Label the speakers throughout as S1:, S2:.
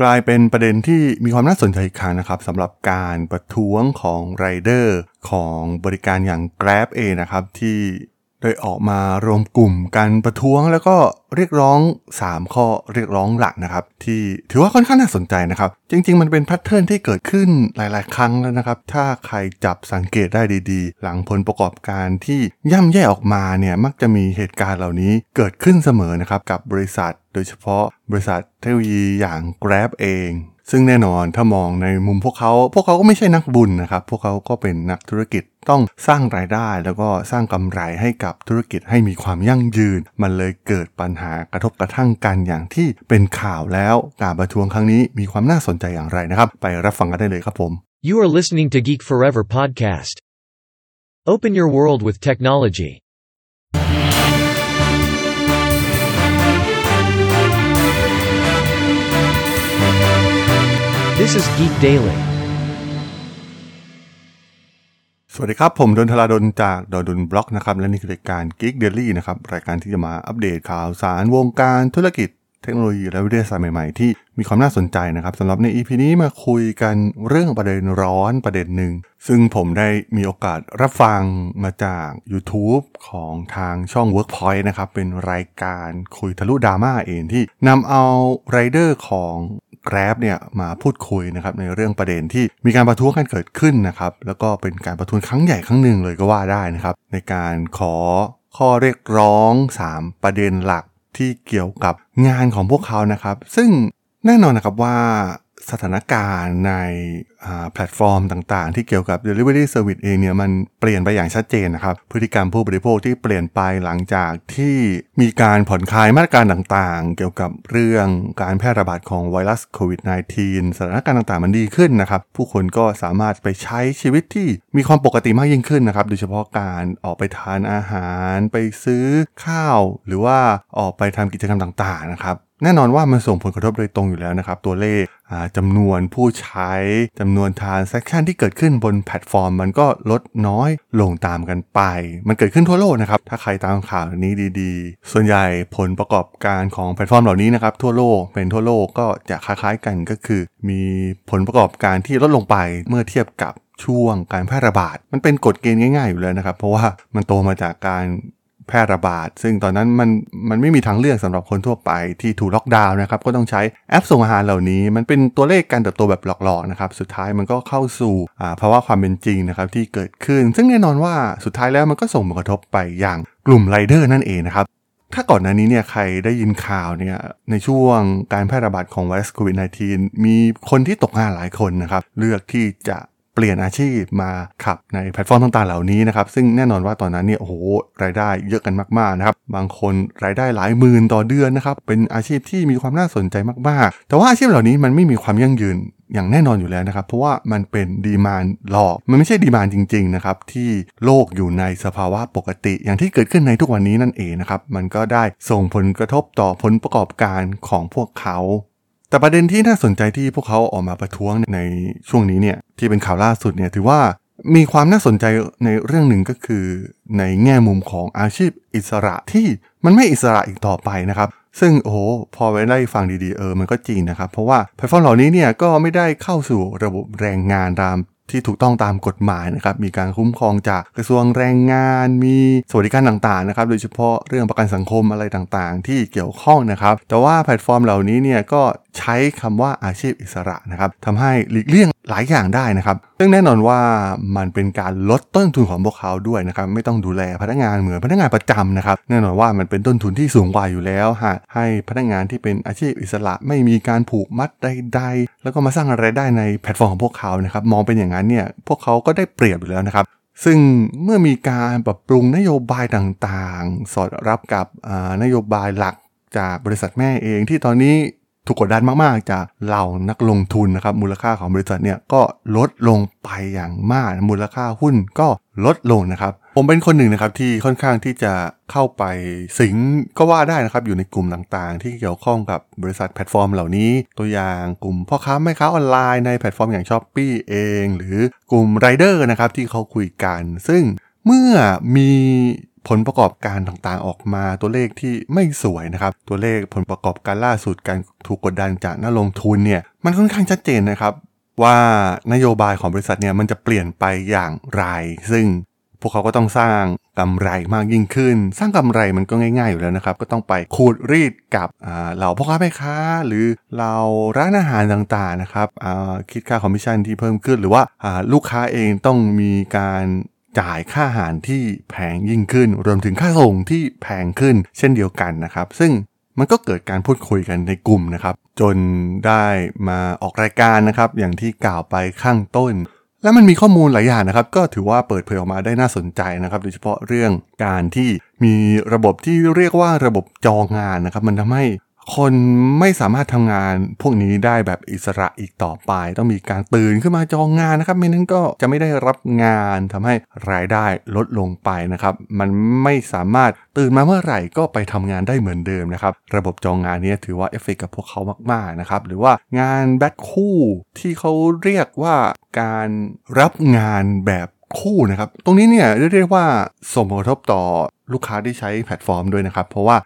S1: กลายเป็นประเด็นที่มีความน่าสนใจอีกครั้งนะครับสำหรับการประท้วงของไรเดอร์ของบริการอย่าง Grab เองนะครับที่ ได้ออกมารวมกลุ่มกันประท้วงแล้วก็เรียกร้อง 3 ข้อเรียกร้องหลักนะครับ ที่ถือว่าค่อนข้างน่าสนใจนะครับ จริง ๆ มันเป็นแพทเทิร์นที่เกิดขึ้นหลาย ๆ ครั้งแล้วนะครับ ถ้าใครจับสังเกตได้ดีๆ หลังผลประกอบการที่ย่ำแย่ออกมาเนี่ยมักจะมีเหตุการณ์เหล่านี้เกิดขึ้นเสมอนะครับกับบริษัท โดยเฉพาะบริษัทเทคโนโลยีอย่าง Grab เอง ซึ่งแน่นอนถ้ามองในมุมพวกเขา พวกเขาก็ไม่ใช่นักบุญนะครับ พวกเขาก็เป็นนักธุรกิจต้องสร้างรายได้ แล้วก็สร้างกำไรให้กับธุรกิจให้มีความยั่งยืน มันเลยเกิดปัญหากระทบกระทั่งกันอย่างที่เป็นข่าวแล้วการประท้วงครั้งนี้มีความน่าสนใจอย่างไรนะครับ ไปรับฟังกันได้เลยครับผม
S2: You are listening to Geek Forever podcast. Open your world with technology. This is Geek Daily.
S1: สวัสดีครับ ผมดนทลาดนจากดนบล็อกนะครับ และนี่คือรายการ Geek Daily นะครับ รายการที่จะมาอัปเดตข่าวสารวงการธุรกิจเทคโนโลยีและวิทยาศาสตร์ใหม่ ๆ ที่มีความน่าสนใจนะครับสำหรับใน EP นี้มาคุยกันเรื่องประเด็นร้อนประเด็นหนึ่ง ซึ่งผมได้มีโอกาสรับฟังมาจาก YouTube ของทางช่อง Workpoint นะครับ เป็นรายการคุยทะลุดราม่าเองที่นำเอาไรเดอร์ของ Grab เนี่ยมาพูดคุยนะครับในเรื่องประเด็นที่มีการประท้วงกันเกิดขึ้นนะครับแล้วก็เป็นการประท้วงครั้งใหญ่ครั้งหนึ่งเลยก็ว่าได้นะครับในการขอข้อเรียกร้อง 3 ประเด็นหลักที่เกี่ยวกับงานของพวกเขานะครับ ซึ่งแน่นอนนะครับว่า สถานการณ์ในแพลตฟอร์มต่างๆ ที่เกี่ยวกับ Delivery Service เองเนี่ยมันเปลี่ยนไปอย่างชัดเจนนะครับ พฤติกรรมผู้บริโภคที่เปลี่ยนไปหลังจากที่มีการผ่อนคลายมาตรการต่างๆ เกี่ยวกับเรื่องการแพร่ระบาดของไวรัสโควิด -19 สถานการณ์ต่างๆ มันดีขึ้นนะครับ ผู้คนก็สามารถไปใช้ชีวิตที่มีความปกติมากยิ่งขึ้นนะครับ โดยเฉพาะการออกไปทานอาหาร ไปซื้อข้าว หรือว่าออกไปทำกิจกรรมต่างๆ นะครับ แน่นอนว่ามันส่งผลกระทบโดยตรงอยู่แล้วนะครับ ตัวเลขจำนวนผู้ใช้จำนวน transaction ที่เกิดขึ้นบนแพลตฟอร์ม มันก็ลดน้อยลงตามกันไป มันเกิดขึ้นทั่วโลกนะครับ ถ้าใครตามข่าวนี้ดีๆ ส่วนใหญ่ผลประกอบการของแพลตฟอร์มเหล่านี้นะครับ ทั่วโลกเป็นทั่วโลกก็จะคล้ายๆกันก็คือ มีผลประกอบการที่ลดลงไปเมื่อเทียบกับช่วงการแพร่ระบาด มันเป็นกฎเกณฑ์ง่ายๆอยู่แล้วนะครับ เพราะว่ามันโตมาจากการ แพร่ระบาด ซึ่งตอนนั้นมันมันไม่มีทางเลือกสำหรับคนทั่วไปที่ถูกล็อกดาวน์นะครับก็ต้องใช้แอปส่งอาหารเหล่านี้ มันเป็นตัวเลขการเติบโตแบบหลอกๆนะครับสุดท้ายมันก็เข้าสู่ภาวะความเป็นจริงนะครับที่เกิดขึ้น ซึ่งแน่นอนว่าสุดท้ายแล้วมันก็ส่งผลกระทบไปอย่างกลุ่มไรเดอร์นั่นเองนะครับถ้าก่อนหน้านี้เนี่ยใครได้ยินข่าวเนี่ยในช่วงการแพร่ระบาดของไวรัสโควิด -19 มีคนที่ตกงานหลายคนนะครับ เลือกที่จะ เปลี่ยนอาชีพมาขับในแพลตฟอร์มต่างๆเหล่านี้นะครับ ซึ่งแน่นอนว่าตอนนั้นเนี่ยโอ้โหรายได้เยอะกันมากๆนะครับ บางคนรายได้หลายหมื่นต่อเดือนนะครับ เป็นอาชีพที่มีความน่าสนใจมากๆ แต่ว่าอาชีพเหล่านี้มันไม่มีความยั่งยืนอย่างแน่นอนอยู่แล้วนะครับ เพราะว่ามันเป็นดีมานหลอก มันไม่ใช่ดีมานจริงๆนะครับที่โลกอยู่ในสภาวะปกติ อย่างที่เกิดขึ้นในทุกวันนี้นั่นเองนะครับ มันก็ได้ส่งผลกระทบต่อผลประกอบการของพวกเขา แต่ประเด็นที่น่าสนใจที่พวกเขาออกมาประท้วงในช่วงนี้เนี่ยที่เป็นข่าวล่าสุดเนี่ยถือว่ามีความน่าสนใจในเรื่องหนึ่งก็คือ ในแง่มุมของอาชีพอิสระที่มันไม่อิสระอีกต่อไปนะครับ ซึ่งโอ้โหพอไปได้ฟังดีๆเออมันก็จริงนะครับ เพราะว่าแพลตฟอร์มเหล่านี้เนี่ยก็ไม่ได้เข้าสู่ระบบแรงงานตาม ที่ถูกต้องตามกฎหมายนะครับ มีการคุ้มครองจากกระทรวงแรงงาน มีสวัสดิการต่างๆนะครับ โดยเฉพาะเรื่องประกันสังคมอะไรต่างๆ ที่เกี่ยวข้องนะครับ แต่ว่าแพลตฟอร์มเหล่านี้เนี่ยก็ใช้คำว่าอาชีพอิสระนะครับทำให้หลีกเลี่ยง หลายอย่างได้นะครับ ซึ่งแน่นอนว่ามันเป็นการลดต้นทุนของพวกเขาด้วยนะครับ ไม่ต้องดูแลพนักงานเหมือนพนักงานประจำนะครับ แน่นอนว่ามันเป็นต้นทุนที่สูงกว่าอยู่แล้วฮะให้พนักงานที่เป็นอาชีพอิสระไม่มีการผูกมัดใดๆ แล้วก็มาสร้างอะไรได้ในแพลตฟอร์มของพวกเขานะครับ มองเป็นอย่างนั้นเนี่ย พวกเขาก็ได้เปรียบอยู่แล้วนะครับซึ่งเมื่อมีการปรับปรุงนโยบายต่างๆ สอดรับกับนโยบายหลักจากบริษัทแม่เองที่ตอนนี้ ถูกกดดันมากๆ จากเหล่านักลงทุนนะครับมูลค่าของบริษัทเนี่ยก็ลดลงไปอย่างมาก มูลค่าหุ้นก็ลดลงนะครับ ผมเป็นคนหนึ่งนะครับที่ค่อนข้างที่จะเข้าไปสิงก็ว่าได้นะครับอยู่ในกลุ่มต่างๆ ที่เกี่ยวข้องกับบริษัทแพลตฟอร์มเหล่านี้ ตัวอย่างกลุ่มพ่อค้าแม่ค้าออนไลน์ในแพลตฟอร์มอย่าง Shopee เอง หรือกลุ่มไรเดอร์นะครับที่เขาคุยกัน ซึ่งเมื่อมี ผลประกอบการต่างๆออกมาตัวเลขที่ไม่สวยนะครับ ตัวเลขผลประกอบการล่าสุดการถูกกดดันจากนักลงทุนเนี่ยมันค่อนข้างชัดเจนนะครับ ว่านโยบายของบริษัทเนี่ยมันจะเปลี่ยนไปอย่างไร ซึ่งพวกเขาก็ต้องสร้างกำไรมากยิ่งขึ้น สร้างกำไรมันก็ง่ายๆอยู่แล้วนะครับ ก็ต้องไปขูดรีดกับเหล่าพ่อค้าแม่ค้า หรือเหล่าร้านอาหารต่างๆนะครับคิดค่าคอมมิชชั่นที่เพิ่มขึ้น หรือว่าลูกค้าเองต้องมีการ จ่ายค่าอาหารที่แพงยิ่งขึ้น รวมถึงค่าส่งที่แพงขึ้นเช่นเดียวกันนะครับ ซึ่งมันก็เกิดการพูดคุยกันในกลุ่มนะครับ จนได้มาออกรายการนะครับ อย่างที่กล่าวไปข้างต้น และมันมีข้อมูลหลายอย่างนะครับ ก็ถือว่าเปิดเผยออกมาได้น่าสนใจนะครับ โดยเฉพาะเรื่องการที่มีระบบที่เรียกว่าระบบจองงานนะครับ มันทำให้ คนไม่สามารถทำงานพวกนี้ได้แบบอิสระอีกต่อไป ต้องมีการตื่นขึ้นมาจองงานนะครับ ไม่นั้นก็จะไม่ได้รับงานทำให้รายได้ลดลงไปนะครับ มันไม่สามารถตื่นมาเมื่อไหร่ก็ไปทำงานได้เหมือนเดิมนะครับ ระบบจองงานนี้ถือว่าเอฟเฟกกับพวกเขามากๆนะครับ หรือว่างานแบทคู่ที่เขาเรียกว่าการรับงานแบบคู่นะครับ ตรงนี้เนี่ยเรียกว่าส่งผลกระทบต่อลูกค้าที่ใช้แพลตฟอร์มด้วยนะครับ เพราะว่า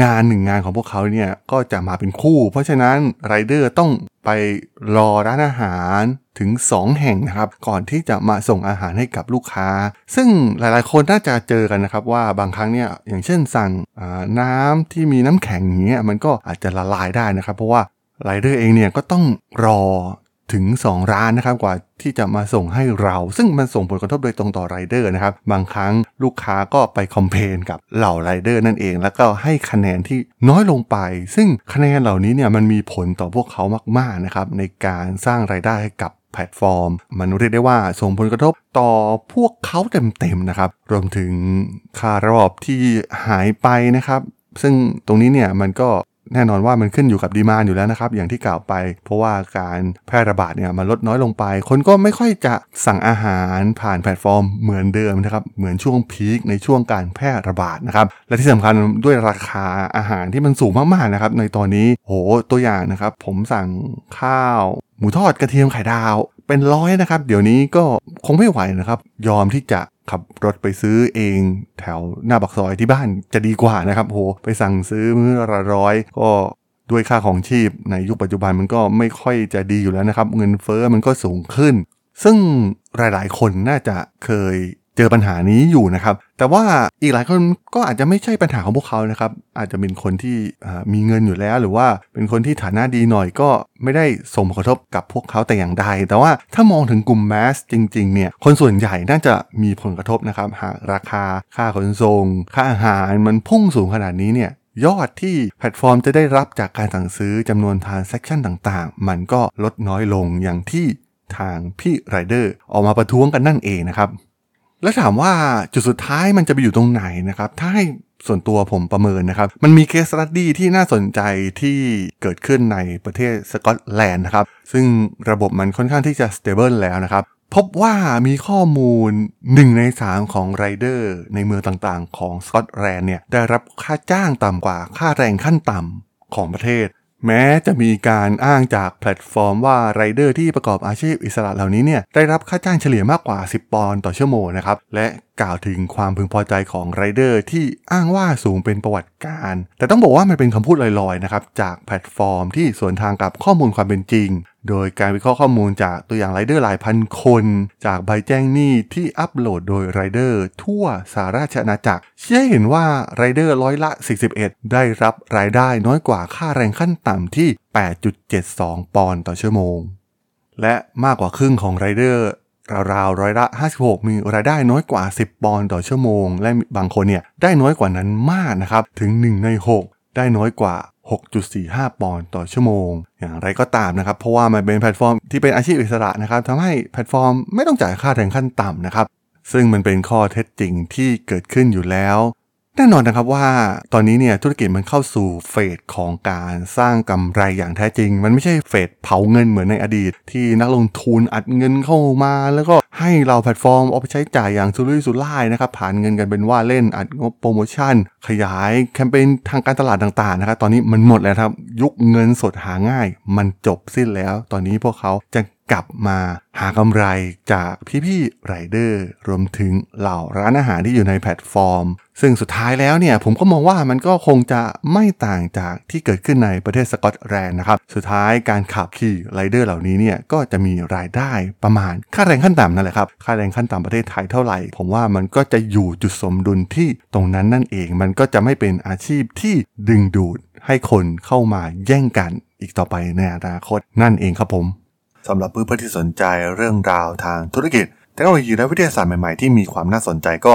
S1: งานหนึ่งงานของพวกเขาเนี่ยก็จะมาเป็นคู่ เพราะฉะนั้นไรเดอร์ต้องไปรอร้านอาหารถึง 2 แห่งนะครับ ก่อนที่จะมาส่งอาหารให้กับลูกค้า ซึ่งหลายๆคนน่าจะเจอกันนะครับว่าบางครั้งเนี่ยอย่างเช่นสั่งน้ำที่มีน้ำแข็งอย่างเงี้ยมันก็อาจจะละลายได้นะครับ เพราะว่าไรเดอร์เองเนี่ยก็ต้องรอ ถึง 2 ร้านนะครับกว่าที่จะมาส่งให้เรา ซึ่งมันส่งผลกระทบโดยตรงต่อไรเดอร์นะครับ บางครั้งลูกค้าก็ไป complain กับเหล่าไรเดอร์นั่นเอง แล้วก็ให้คะแนนที่น้อยลงไป ซึ่งคะแนนเหล่านี้เนี่ยมันมีผลต่อพวกเขามากๆนะครับในการสร้างรายได้ให้กับแพลตฟอร์ม มันเรียกได้ว่าส่งผลกระทบต่อพวกเขาเต็มๆนะครับ รวมถึงค่าระบบที่หายไปนะครับ ซึ่งตรงนี้เนี่ยมันก็ แน่นอนว่ามันขึ้นอยู่กับดีมานอยู่แล้วนะครับ อย่างที่กล่าวไป เพราะว่าการแพร่ระบาดเนี่ยมันลดน้อยลงไป คนก็ไม่ค่อยจะสั่งอาหารผ่านแพลตฟอร์มเหมือนเดิมนะครับ เหมือนช่วงพีคในช่วงการแพร่ระบาดนะครับ และที่สำคัญด้วยราคาอาหารที่มันสูงมากๆนะครับ ในตอนนี้โหตัวอย่างนะครับ ผมสั่งข้าว หมูทอดกระเทียมไข่ดาว เป็นร้อยนะครับ เดี๋ยวนี้ก็คงไม่ไหวนะครับ ยอมที่จะ ขับรถไปซื้อเองแถวหน้าบักซอยที่บ้านจะดีกว่านะครับโหไปสั่งซื้อมื้อละร้อยก็ด้วยค่าของชีพในยุคปัจจุบันมันก็ไม่ค่อยจะดีอยู่แล้วนะครับ เงินเฟอ้อมันก็สูงขึ้น ซึ่งหลายๆ คนน่าจะเคย เจอปัญหานี้อยู่นะครับ แต่ว่าอีกหลายคนก็อาจจะไม่ใช่ปัญหาของพวกเขานะครับ อาจจะเป็นคนที่มีเงินอยู่แล้ว หรือว่าเป็นคนที่ฐานะดีหน่อยก็ไม่ได้ส่งผลกระทบกับพวกเขาแต่อย่างใด แต่ว่าถ้ามองถึงกลุ่ม mass จริงๆเนี่ย คนส่วนใหญ่น่าจะมีผลกระทบนะครับ หากราคา ค่าขนส่ง ค่าอาหารมันพุ่งสูงขนาดนี้เนี่ยยอดที่แพลตฟอร์มจะได้รับจากการสั่งซื้อจำนวน transaction ต่างๆ มันก็ลดน้อยลงอย่างที่ทางพี่ไรเดอร์ออกมาประท้วงกันนั่นเองนะครับ แล้วถามว่าจุดสุดท้ายมันจะไปอยู่ตรงไหนนะครับ ถ้าให้ส่วนตัวผมประเมินนะครับ มันมี case study ที่น่าสนใจที่เกิดขึ้นในประเทศสกอตแลนด์นะครับ ซึ่งระบบมันค่อนข้างที่จะ stable แล้วนะครับ พบว่ามีข้อมูล 1 ใน 3 ของไรเดอร์ในเมืองต่างๆ ของสกอตแลนด์เนี่ยได้รับค่าจ้างต่ำกว่าค่าแรงขั้นต่ำของประเทศ แม้จะมีการอ้างจากแพลตฟอร์มว่าไรเดอร์ที่ประกอบอาชีพอิสระเหล่านี้เนี่ยได้รับค่าจ้างเฉลี่ยมากกว่า 10 ปอนด์ต่อชั่วโมงนะครับและกล่าวถึงความพึงพอใจของไรเดอร์ที่อ้างว่าสูงเป็นประวัติการณ์ แต่ต้องบอกว่ามันเป็นคำพูดลอยๆนะครับจากแพลตฟอร์มที่สวนทางกับข้อมูลความเป็นจริง โดยการวิเคราะห์ข้อมูลจากตัวอย่างไรเดอร์หลายพันคน จากใบแจ้งหนี้ที่อัปโหลดโดยไรเดอร์ทั่วสหราชอาณาจักรชี้ให้เห็นว่าไรเดอร์ร้อยละ 41 ได้รับรายได้น้อยกว่าค่าแรงขั้นต่ำที่ 8.72 ปอนด์ต่อชั่วโมงและมากกว่าครึ่งของไรเดอร์ ราวๆร้อยละ 56 มีรายได้น้อยกว่า 10 ปอนด์ต่อชั่วโมง และบางคนเนี่ยได้น้อยกว่านั้นมากนะครับ ถึง 1 ใน 6 ได้น้อยกว่า 6.45 ปอนด์ต่อชั่วโมง อย่างไรก็ตามนะครับ เพราะว่ามันเป็นแพลตฟอร์มที่เป็นอาชีพอิสระนะครับทำให้แพลตฟอร์มไม่ต้องจ่ายค่าแรงขั้นต่ำนะครับ ซึ่งมันเป็นข้อเท็จจริงที่เกิดขึ้นอยู่แล้ว แน่นอนนะครับว่าตอนนี้เนี่ยธุรกิจมันเข้าสู่เฟสของการสร้างกำไรอย่างแท้จริง มันไม่ใช่เฟสเผาเงินเหมือนในอดีต ที่นักลงทุนอัดเงินเข้ามา แล้วก็ให้เราแพลตฟอร์มเอาไปใช้จ่ายอย่างสุรุ่ยสุร่ายนะครับผ่านเงินกันเป็นว่าเล่นอัดงบโปรโมชั่น ขยายแคมเปญทางการตลาดต่างๆนะครับตอนนี้มันหมดแล้วครับยุคเงินสดหาง่าย มันจบสิ้นแล้ว ตอนนี้พวกเขาจะกลับมาหากำไรจากพี่ๆไรเดอร์รวมถึงเหล่าร้านอาหารที่อยู่ในแพลตฟอร์ม ซึ่งสุดท้ายแล้วเนี่ยผมก็มองว่ามันก็คงจะไม่ต่างจากที่เกิดขึ้นในประเทศสกอตแลนด์นะครับ สุดท้ายการขับขี่ไรเดอร์เหล่านี้เนี่ยก็จะมีรายได้ประมาณ ค่าแรงขั้นต่ำนั่นแหละครับ ค่าแรงขั้นต่ำประเทศไทยเท่าไหร่ ผมว่ามันก็จะอยู่จุดสมดุลที่ตรงนั้นนั่นเอง มันก็จะไม่เป็นอาชีพที่ดึงดูดให้คนเข้ามาแย่งกันอีกต่อไปในอนาคตนั่นเองครับผมสำหรับเพื่อนๆที่สนใจเรื่องราวทางธุรกิจเทคโนโลยีและวิทยาศาสตร์ใหม่ๆที่มีความน่าสนใจก็